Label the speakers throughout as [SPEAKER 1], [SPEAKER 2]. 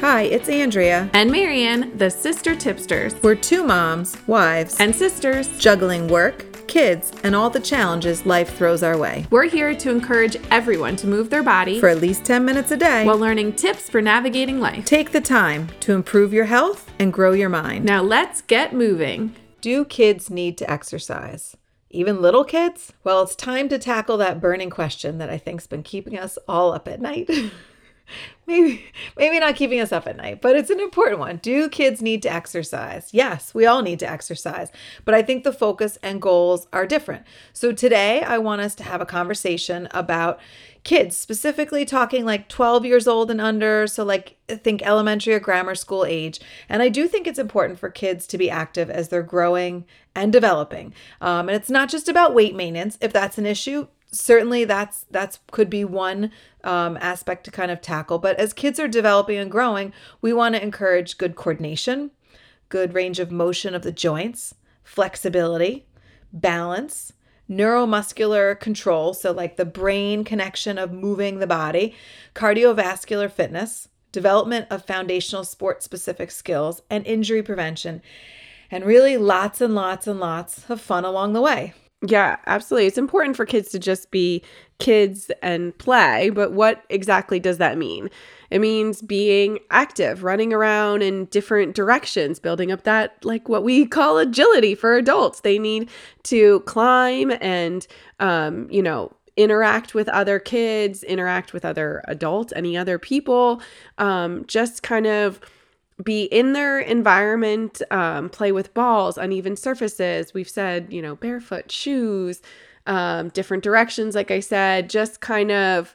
[SPEAKER 1] Hi, it's Andrea.
[SPEAKER 2] And Marianne, the Sister Tipsters.
[SPEAKER 1] We're two moms, wives,
[SPEAKER 2] and sisters
[SPEAKER 1] juggling work, kids, and all the challenges life throws our way.
[SPEAKER 2] We're here to encourage everyone to move their body
[SPEAKER 1] for at least 10 minutes a day
[SPEAKER 2] while learning tips for navigating life.
[SPEAKER 1] Take the time to improve your health and grow your mind.
[SPEAKER 2] Now let's get moving.
[SPEAKER 1] Do kids need to exercise? Even little kids? Well, it's time to tackle that burning question that I think's been keeping us all up at night. maybe maybe not keeping us up at night but it's an important one. Do kids need to exercise? Yes we all need to exercise but i think the focus and goals are different. So today i want us to have a conversation about kids specifically talking like 12 years old and under so like think elementary or grammar school age and i do think it's important for kids to be active as they're growing and developing. Um, and it's not just about weight maintenance. If that's an issue certainly that's that's could be one um, aspect to kind of tackle but as kids are developing and growing we want to encourage good coordination good range of motion of the joints flexibility balance neuromuscular control so like the brain connection of moving the body cardiovascular fitness development of foundational sport specific skills and injury prevention and really lots and lots and lots of fun along the way
[SPEAKER 2] yeah, absolutely. It's important for kids to just be kids and play, but what exactly does that mean? It means being active, running around in different directions, building up that, like what we call agility for adults. They need to climb and, um, you know, interact with other kids, interact with other adults, any other people, um, just kind of be in their environment, um, play with balls, uneven surfaces. We've said, you know, barefoot shoes, um, different directions, like I said, just kind of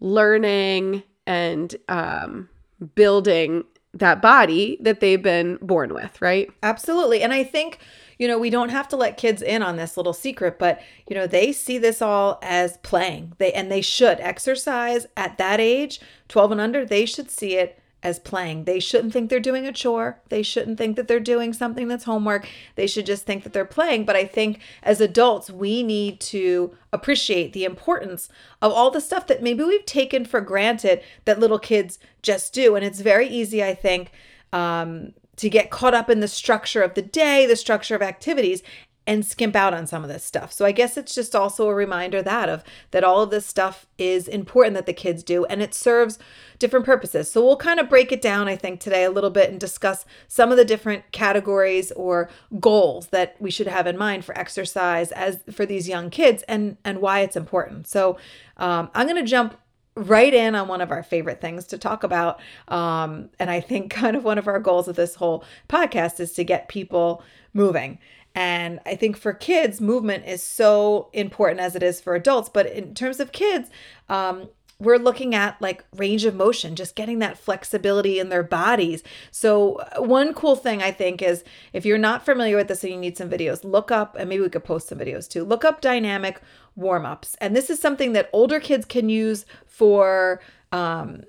[SPEAKER 2] learning and um, building that body that they've been born with, right?
[SPEAKER 1] Absolutely. And I think, you know, we don't have to let kids in on this little secret, but you know, they see this all as playing. They and they should exercise at that age, 12 and under, they should see it as playing. They shouldn't think they're doing a chore. They shouldn't think that they're doing something that's homework. They should just think that they're playing. But I think as adults, we need to appreciate the importance of all the stuff that maybe we've taken for granted that little kids just do. And it's very easy, I think, um, to get caught up in the structure of the day, the structure of activities, and skimp out on some of this stuff. So I guess it's just also a reminder that of that all of this stuff is important that the kids do and it serves different purposes. So we'll kind of break it down I think today a little bit and discuss some of the different categories or goals that we should have in mind for exercise as for these young kids and and why it's important. So um, I'm going to jump right in on one of our favorite things to talk about. Um, and I think kind of one of our goals of this whole podcast is to get people moving. And I think for kids, movement is so important as it is for adults. But in terms of kids, um, we're looking at like range of motion, just getting that flexibility in their bodies. So, uh, one cool thing I think is if you're not familiar with this and you need some videos, look up, and maybe we could post some videos too. Look up dynamic warm ups. And this is something that older kids can use for. Um,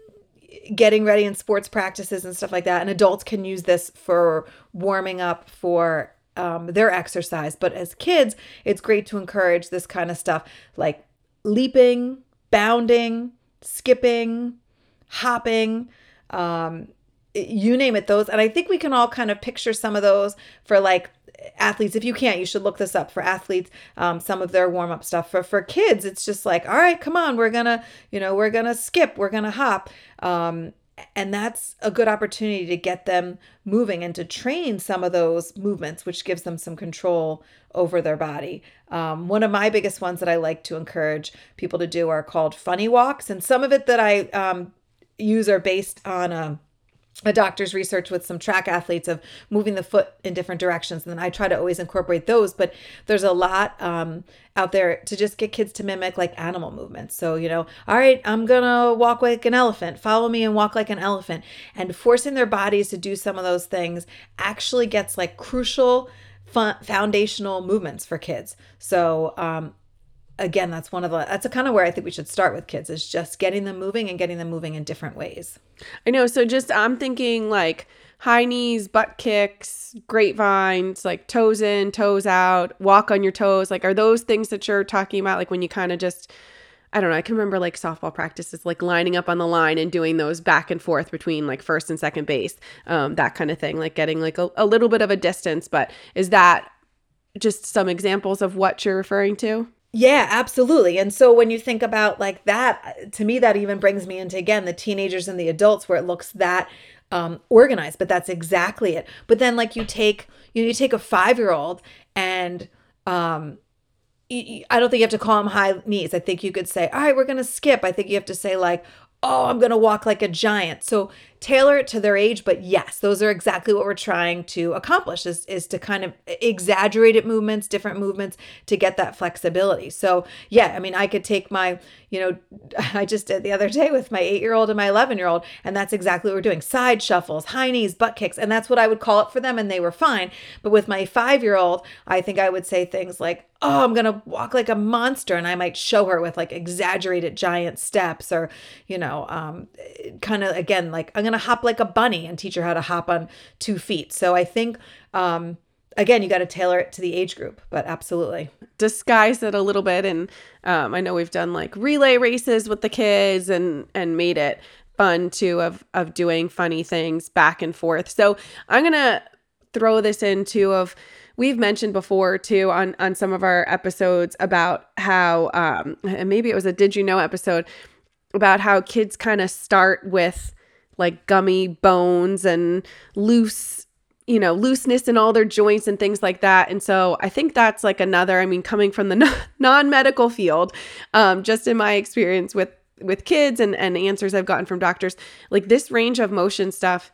[SPEAKER 1] getting ready in sports practices and stuff like that and adults can use this for warming up for um, their exercise. But as kids, it's great to encourage this kind of stuff like leaping, bounding, skipping, hopping, um, you name it, those. And I think we can all kind of picture some of those for like athletes if you can't you should look this up for athletes um, some of their warm-up stuff for for kids it's just like all right come on we're gonna you know we're gonna skip we're gonna hop um, and that's a good opportunity to get them moving and to train some of those movements which gives them some control over their body. Um, one of my biggest ones that i like to encourage people to do are called funny walks and some of it that i um, use are based on a um, a doctor's research with some track athletes of moving the foot in different directions and then i try to always incorporate those but there's a lot um, out there to just get kids to mimic like animal movements. So you know all right i'm gonna walk like an elephant. Follow me and walk like an elephant. And forcing their bodies to do some of those things actually gets like crucial foundational movements for kids. So um, again that's one of the that's a kind of where i think we should start with kids is just getting them moving and getting them moving in different ways
[SPEAKER 2] i know so just i'm thinking like high knees butt kicks grapevines like toes in toes out walk on your toes like are those things that you're talking about like when you kind of just I don't know, I can remember like softball practices, like lining up on the line and doing those back and forth between like first and second base, um, that kind of thing, like getting like a, a little bit of a distance. But is that just some examples of what you're referring to?
[SPEAKER 1] Yeah, absolutely. And so when you think about like that, to me, that even brings me into again the teenagers and the adults where it looks that um, organized, but that's exactly it. But then like you take, you know, you take a five year old and, um, I don't think you have to call them high knees. I think you could say, all right, we're going to skip. I think you have to say, like, oh, I'm going to walk like a giant. So tailor it to their age. But yes, those are exactly what we're trying to accomplish is, is to kind of exaggerated movements, different movements to get that flexibility. So yeah, I mean, I could take my, you know, I just did the other day with my eight year old and my 11 year old, and that's exactly what we're doing side shuffles, high knees, butt kicks. And that's what I would call it for them. And they were fine. But with my five year old, I think I would say things like, oh, I'm going to walk like a monster. And I might show her with like exaggerated giant steps or, you know, um, kind of again, like I'm going to hop like a bunny and teach her how to hop on two feet. So I think, um, again, you got to tailor it to the age group, but absolutely
[SPEAKER 2] disguise it a little bit. And um, I know we've done like relay races with the kids and and made it fun too of of doing funny things back and forth. So I'm gonna throw this into of we've mentioned before too on on some of our episodes about how um and maybe it was a did you know episode about how kids kind of start with like gummy bones and loose you know looseness in all their joints and things like that. And so i think that's like another i mean coming from the non-medical field um, just in my experience with with kids and and answers i've gotten from doctors like this range of motion stuff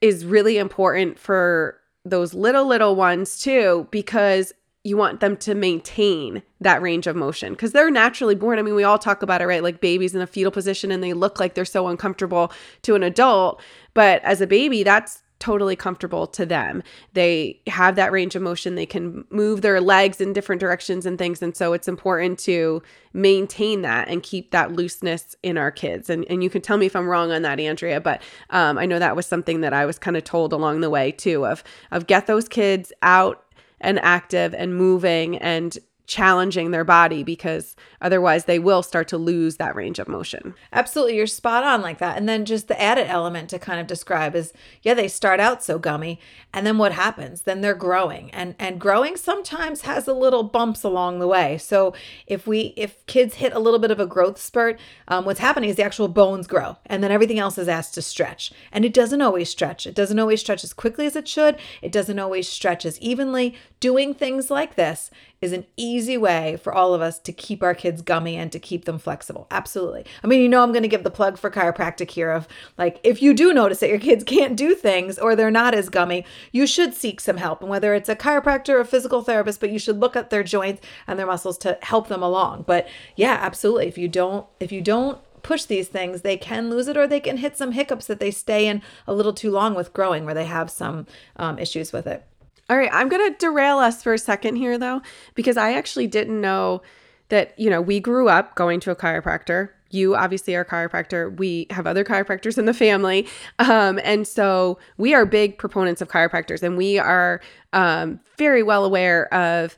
[SPEAKER 2] is really important for those little, little ones too, because you want them to maintain that range of motion because they're naturally born. I mean, we all talk about it, right? Like babies in a fetal position and they look like they're so uncomfortable to an adult. But as a baby, that's totally comfortable to them. They have that range of motion. They can move their legs in different directions and things. And so it's important to maintain that and keep that looseness in our kids. And, and you can tell me if I'm wrong on that, Andrea, but um, I know that was something that I was kind of told along the way too of, of get those kids out and active and moving and challenging their body because otherwise they will start to lose that range of motion.
[SPEAKER 1] Absolutely. You're spot on like that. And then just the added element to kind of describe is yeah, they start out so gummy and then what happens? Then they're growing. And and growing sometimes has a little bumps along the way. So if we if kids hit a little bit of a growth spurt, um, what's happening is the actual bones grow and then everything else is asked to stretch. And it doesn't always stretch. It doesn't always stretch as quickly as it should. It doesn't always stretch as evenly. Doing things like this is an easy way for all of us to keep our kids gummy and to keep them flexible. Absolutely. I mean, you know, I'm going to give the plug for chiropractic here of like, if you do notice that your kids can't do things or they're not as gummy, you should seek some help. And whether it's a chiropractor or a physical therapist, but you should look at their joints and their muscles to help them along. But yeah, absolutely. If you don't, if you don't push these things, they can lose it or they can hit some hiccups that they stay in a little too long with growing where they have some um, issues with it.
[SPEAKER 2] All right, I'm going to derail us for a second here though, because I actually didn't know that, you know, we grew up going to a chiropractor. You obviously are a chiropractor. We have other chiropractors in the family. Um, and so we are big proponents of chiropractors and we are um, very well aware of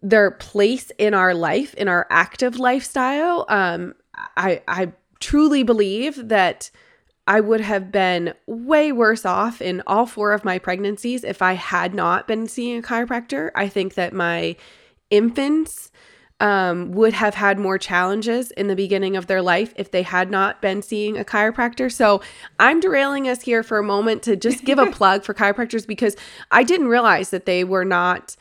[SPEAKER 2] their place in our life, in our active lifestyle. Um, I, I truly believe that I would have been way worse off in all four of my pregnancies if I had not been seeing a chiropractor. I think that my infants um, would have had more challenges in the beginning of their life if they had not been seeing a chiropractor. So I'm derailing us here for a moment to just give a plug for chiropractors because I didn't realize that they were not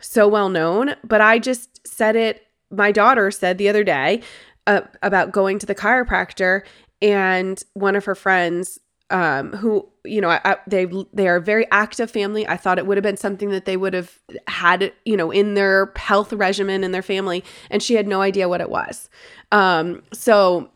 [SPEAKER 2] so well known, but I just said it. My daughter said the other day uh, about going to the chiropractor and one of her friends um, who you know I, they they are a very active family. I thought it would have been something that they would have had you know in their health regimen in their family and she had no idea what it was. Um, so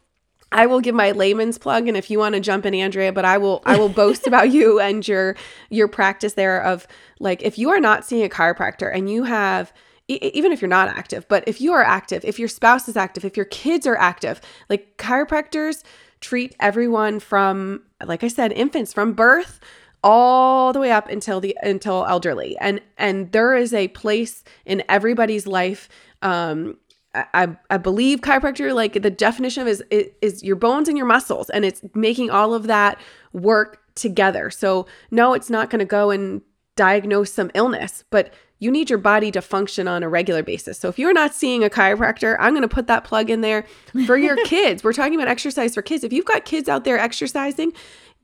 [SPEAKER 2] I will give my layman's plug and if you want to jump in Andrea but I will I will boast about you and your your practice there of like if you are not seeing a chiropractor and you have even if you're not active but if you are active if your spouse is active if your kids are active like chiropractors treat everyone from like I said infants from birth all the way up until the until elderly. And and there is a place in everybody's life um I, I believe chiropractor like the definition of is, is is your bones and your muscles and it's making all of that work together. So no it's not going to go and diagnose some illness but you need your body to function on a regular basis. So if you're not seeing a chiropractor i'm going to put that plug in there for your kids. We're talking about exercise for kids. If you've got kids out there exercising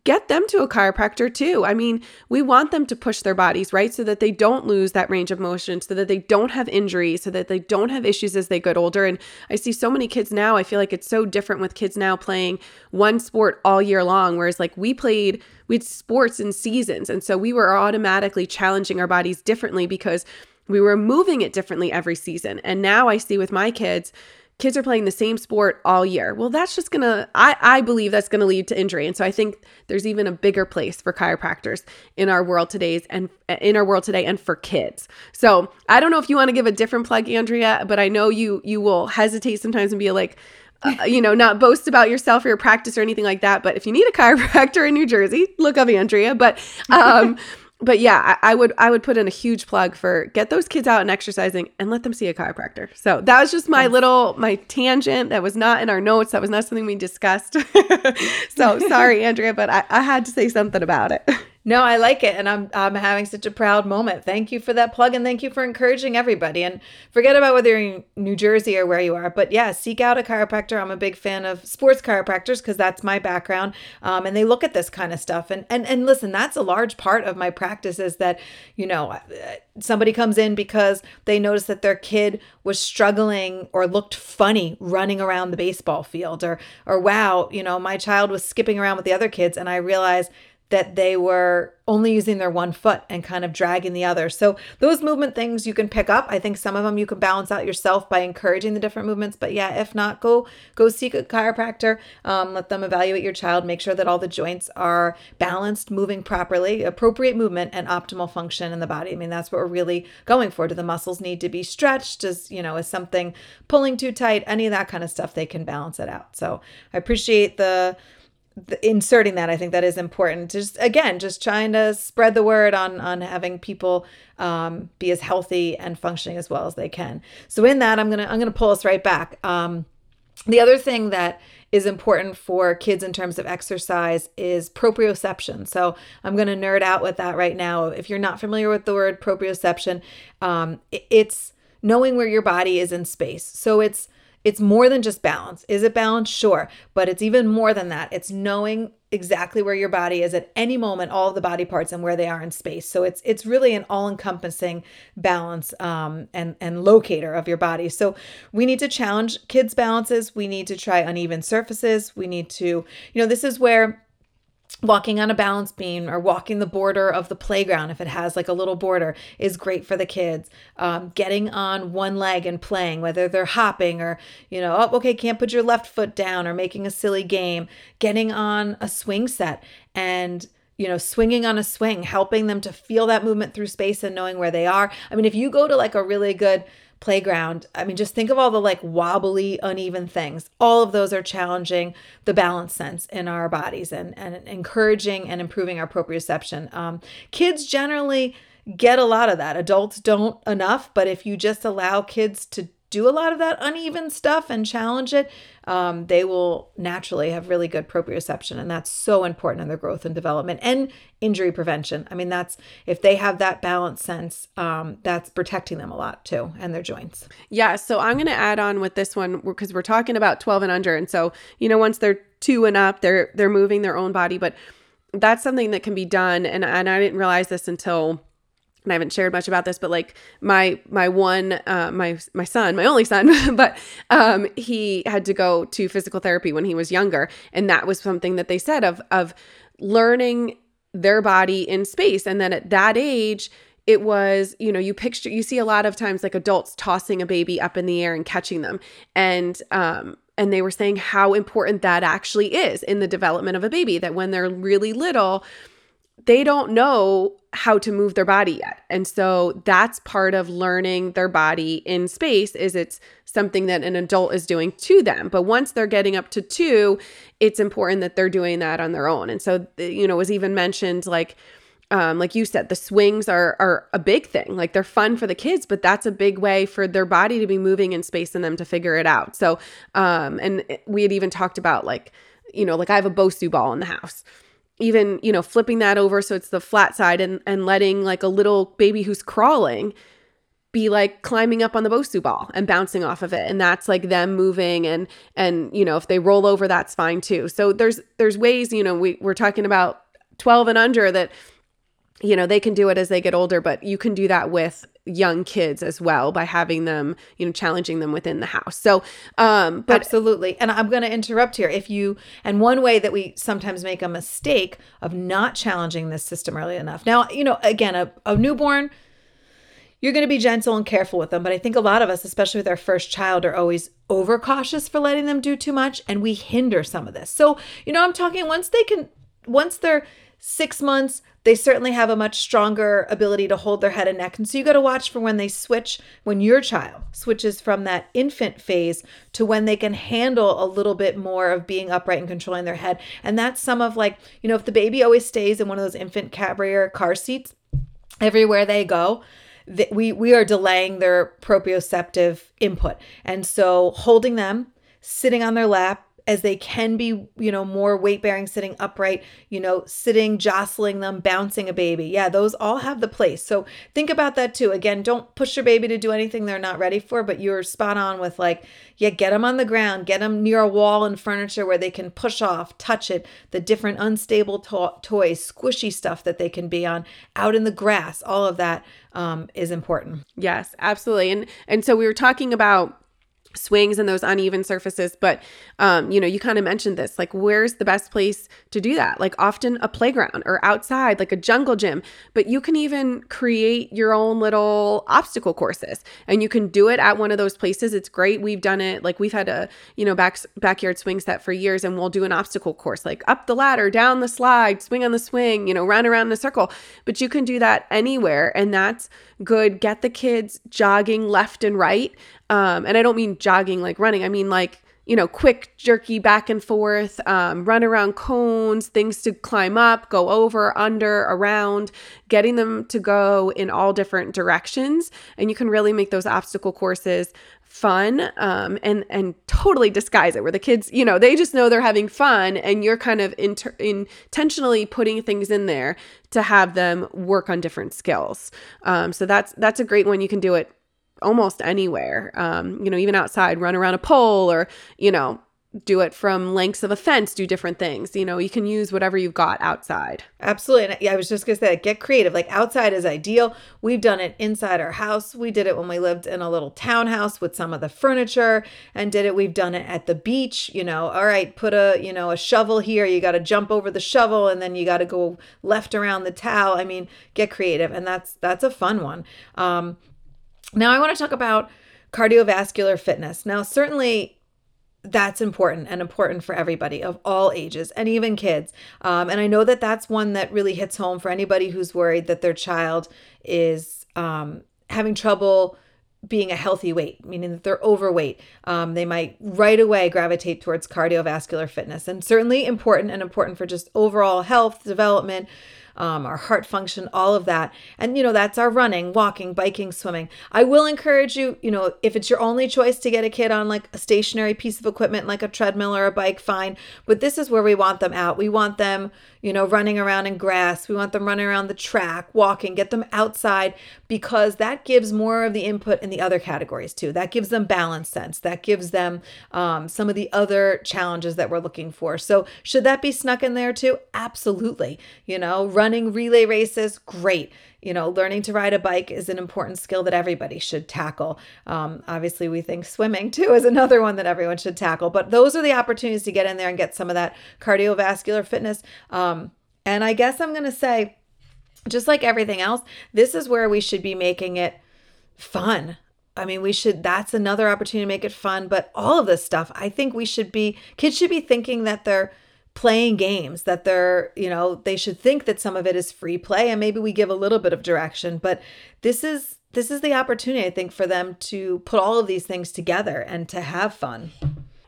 [SPEAKER 2] get them to a chiropractor too. I mean, we want them to push their bodies, right? So that they don't lose that range of motion, so that they don't have injuries, so that they don't have issues as they get older. And I see so many kids now, I feel like it's so different with kids now playing one sport all year long, whereas like we played, we had sports in seasons. And so we were automatically challenging our bodies differently because we were moving it differently every season. And now I see with my kids, kids are playing the same sport all year. Well, that's just gonna, I, I believe that's gonna lead to injury. And so I think there's even a bigger place for chiropractors in our world today's and in our world today and for kids. So I don't know if you want to give a different plug, Andrea, but I know you you will hesitate sometimes and be like, uh, you know, not boast about yourself or your practice or anything like that. But if you need a chiropractor in New Jersey, look up Andrea. But um but yeah, I, I, would I would put in a huge plug for get those kids out and exercising and let them see a chiropractor. So that was just my little my tangent that was not in our notes. That was not something we discussed. so sorry, Andrea, but I, I had to say something about it.
[SPEAKER 1] No, I like it. And I'm, I'm having such a proud moment. Thank you for that plug and thank you for encouraging everybody. And forget about whether you're in New Jersey or where you are. But yeah, seek out a chiropractor. I'm a big fan of sports chiropractors because that's my background. Um, and they look at this kind of stuff. And, and, and listen, that's a large part of my practice is that, you know, uh, somebody comes in because they notice that their kid was struggling or looked funny running around the baseball field or, or wow, you know, my child was skipping around with the other kids. And I realized that they were only using their one foot and kind of dragging the other. So those movement things you can pick up. I think some of them you can balance out yourself by encouraging the different movements. But yeah, if not, go go seek a chiropractor. Um, let them evaluate your child. Make sure that all the joints are balanced, moving properly, appropriate movement, and optimal function in the body. I mean, that's what we're really going for. Do the muscles need to be stretched? Does you know is something pulling too tight? Any of that kind of stuff, they can balance it out. So I appreciate the inserting that i think that is important just again just trying to spread the word on on having people um, be as healthy and functioning as well as they can so in that i'm gonna i'm gonna pull us right back um, the other thing that is important for kids in terms of exercise is proprioception. So I'm going to nerd out with that right now. If you're not familiar with the word proprioception, um, it's knowing where your body is in space. So it's it's more than just balance. Is it balance? Sure. But it's even more than that. It's knowing exactly where your body is at any moment, all the body parts and where they are in space. So it's it's really an all-encompassing balance um, and and locator of your body. So we need to challenge kids' balances. We need to try uneven surfaces. We need to, you know, this is where walking on a balance beam or walking the border of the playground if it has like a little border is great for the kids um, getting on one leg and playing whether they're hopping or you know oh okay can't put your left foot down or making a silly game getting on a swing set and you know, swinging on a swing, helping them to feel that movement through space and knowing where they are. I mean, if you go to like a really good playground. I mean, just think of all the like wobbly, uneven things. All of those are challenging the balance sense in our bodies and, and encouraging and improving our proprioception. Um, kids generally get a lot of that. Adults don't enough, but if you just allow kids to do a lot of that uneven stuff and challenge it, um, they will naturally have really good proprioception. And that's so important in their growth and development and injury prevention. I mean, that's if they have that balance sense, um, that's protecting them a lot too and their joints.
[SPEAKER 2] Yeah. So I'm going to add on with this one because we're talking about 12 and under. And so, you know, once they're two and up, they're, they're moving their own body, but that's something that can be done. And, and I didn't realize this until and I haven't shared much about this, but like my my one uh, my my son, my only son, but um, he had to go to physical therapy when he was younger, and that was something that they said of of learning their body in space, and then at that age, it was you know you picture you see a lot of times like adults tossing a baby up in the air and catching them, and um, and they were saying how important that actually is in the development of a baby that when they're really little they don't know how to move their body yet. And so that's part of learning their body in space is it's something that an adult is doing to them. But once they're getting up to 2, it's important that they're doing that on their own. And so you know, was even mentioned like um, like you said, the swings are are a big thing. Like they're fun for the kids, but that's a big way for their body to be moving in space and them to figure it out. So, um, and we had even talked about like, you know, like I have a Bosu ball in the house. Even you know, flipping that over so it's the flat side and and letting like a little baby who's crawling be like climbing up on the Bosu ball and bouncing off of it. And that's like them moving and and you know if they roll over that's fine too. So there's there's ways you know we, we're talking about 12 and under that you know they can do it as they get older but you can do that with young kids as well by having them you know challenging them within the house. So um
[SPEAKER 1] but absolutely. And i'm going to interrupt here. If you and one way that we sometimes make a mistake of not challenging this system early enough. Now you know again a, a newborn you're going to be gentle and careful with them but i think a lot of us especially with our first child are always overcautious for letting them do too much and we hinder some of this. So you know i'm talking once they can once they're six months, they certainly have a much stronger ability to hold their head and neck. And so you got to watch for when they switch, when your child switches from that infant phase to when they can handle a little bit more of being upright and controlling their head. And that's some of like, you know, if the baby always stays in one of those infant carrier car seats everywhere they go, we we are delaying their proprioceptive input. And so holding them, sitting on their lap, as they can be, you know, more weight bearing, sitting upright, you know, sitting, jostling them, bouncing a baby. Yeah, those all have the place. So think about that too. Again, don't push your baby to do anything they're not ready for, but you're spot on with like, yeah, get them on the ground, get them near a wall and furniture where they can push off, touch it, the different unstable to- toys, squishy stuff that they can be on, out in the grass. All of that um, is important.
[SPEAKER 2] Yes, absolutely. And and so we were talking about swings and those uneven surfaces but um, you know you kind of mentioned this like where's the best place to do that? Like often a playground or outside like a jungle gym but you can even create your own little obstacle courses and you can do it at one of those places. It's great. We've done it like we've had a you know back backyard swing set for years and we'll do an obstacle course like up the ladder down the slide swing on the swing you know run around in a circle but you can do that anywhere and that's good. Get the kids jogging left and right um, and I don't mean jogging like running, I mean like, you know, quick, jerky back and forth, um, run around cones, things to climb up, go over, under, around, getting them to go in all different directions. And you can really make those obstacle courses fun um, and and totally disguise it where the kids you know they just know they're having fun and you're kind of inter- intentionally putting things in there to have them work on different skills. Um, so that's that's a great one. You can do it almost anywhere. Um, you know, even outside, run around a pole or, you know, do it from lengths of a fence, do different things. You know, you can use whatever you've got outside.
[SPEAKER 1] Absolutely. And I was just going to say, get creative. Like outside is ideal. We've done it inside our house. We did it when we lived in a little townhouse with some of the furniture and did it. We've done it at the beach. You know, all right, put a, you know, a shovel here. You got to jump over the shovel and then you got to go left around the towel. I mean, get creative. And that's, that's a fun one. Um, now, I want to talk about cardiovascular fitness. Now, certainly that's important and important for everybody of all ages and even kids. Um, and I know that that's one that really hits home for anybody who's worried that their child is um, having trouble being a healthy weight, meaning that they're overweight. Um, they might right away gravitate towards cardiovascular fitness and certainly important and important for just overall health, development, um, our heart function, all of that. And, you know, that's our running, walking, biking, swimming. I will encourage you, you know, if it's your only choice to get a kid on like a stationary piece of equipment like a treadmill or a bike, fine. But this is where we want them out. We want them, you know, running around in grass. We want them running around the track, walking, get them outside because that gives more of the input in the other categories too. That gives them balance sense. That gives them um, some of the other challenges that we're looking for. So, should that be snuck in there too? Absolutely. You know, running relay races, great. You know, learning to ride a bike is an important skill that everybody should tackle. Um, obviously, we think swimming too is another one that everyone should tackle, but those are the opportunities to get in there and get some of that cardiovascular fitness. Um, and I guess I'm going to say, just like everything else, this is where we should be making it fun. I mean, we should, that's another opportunity to make it fun. But all of this stuff, I think we should be, kids should be thinking that they're, playing games that they're you know they should think that some of it is free play and maybe we give a little bit of direction but this is this is the opportunity i think for them to put all of these things together and to have fun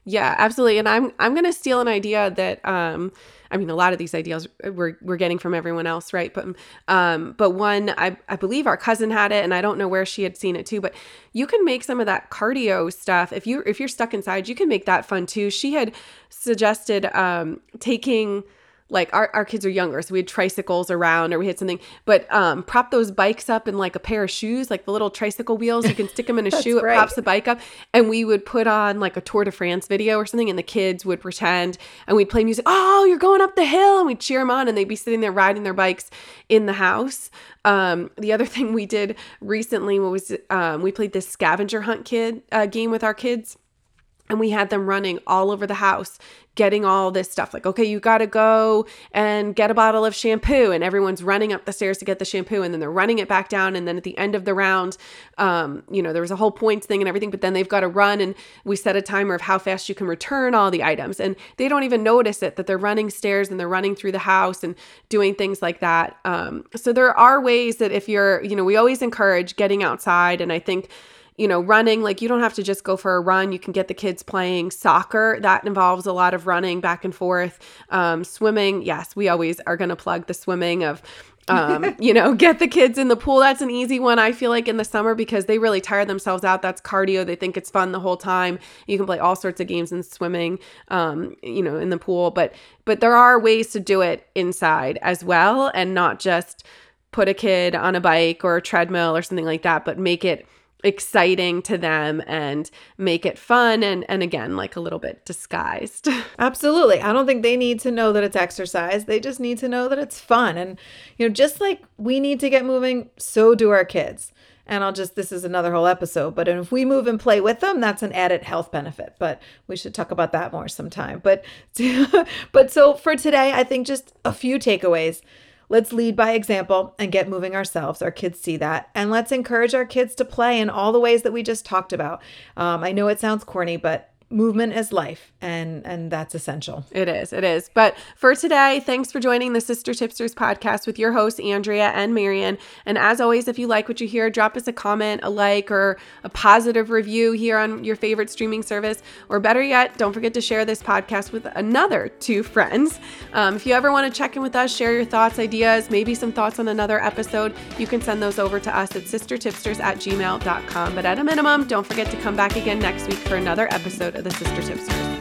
[SPEAKER 2] Yeah, absolutely. And I'm I'm gonna steal an idea that um I mean, a lot of these ideas we're, we're getting from everyone else, right? But um, but one I, I believe our cousin had it, and I don't know where she had seen it too. But you can make some of that cardio stuff if you if you're stuck inside, you can make that fun too. She had suggested um, taking like our, our kids are younger so we had tricycles around or we had something but um prop those bikes up in like a pair of shoes like the little tricycle wheels you can stick them in a shoe right. it props the bike up and we would put on like a tour de france video or something and the kids would pretend and we'd play music oh you're going up the hill and we'd cheer them on and they'd be sitting there riding their bikes in the house um, the other thing we did recently was um, we played this scavenger hunt kid uh, game with our kids and we had them running all over the house getting all this stuff like okay you got to go and get a bottle of shampoo and everyone's running up the stairs to get the shampoo and then they're running it back down and then at the end of the round um, you know there was a whole points thing and everything but then they've got to run and we set a timer of how fast you can return all the items and they don't even notice it that they're running stairs and they're running through the house and doing things like that um, so there are ways that if you're you know we always encourage getting outside and i think you know, running, like you don't have to just go for a run. You can get the kids playing soccer. That involves a lot of running back and forth. Um, swimming, yes, we always are going to plug the swimming of, um, you know, get the kids in the pool. That's an easy one, I feel like, in the summer because they really tire themselves out. That's cardio. They think it's fun the whole time. You can play all sorts of games in swimming, um, you know, in the pool. But but there are ways to do it inside as well, and not just put a kid on a bike or a treadmill or something like that, but make it exciting to them and make it fun and and again like a little bit disguised.
[SPEAKER 1] Absolutely. I don't think they need to know that it's exercise. They just need to know that it's fun and you know just like we need to get moving, so do our kids. And I'll just this is another whole episode, but if we move and play with them, that's an added health benefit. But we should talk about that more sometime. But but so for today, I think just a few takeaways. Let's lead by example and get moving ourselves. Our kids see that. And let's encourage our kids to play in all the ways that we just talked about. Um, I know it sounds corny, but movement is life and and that's essential.
[SPEAKER 2] It is it is. But for today thanks for joining the sister tipsters podcast with your hosts andrea and marion and as always if you like what you hear drop us a comment a like or a positive review here on your favorite streaming service. Or better yet don't forget to share this podcast with another two friends. Um, if you ever want to check in with us share your thoughts ideas maybe some thoughts on another episode you can send those over to us at sistertipsters at gmail.com but at a minimum don't forget to come back again next week for another the Sister Tipsters.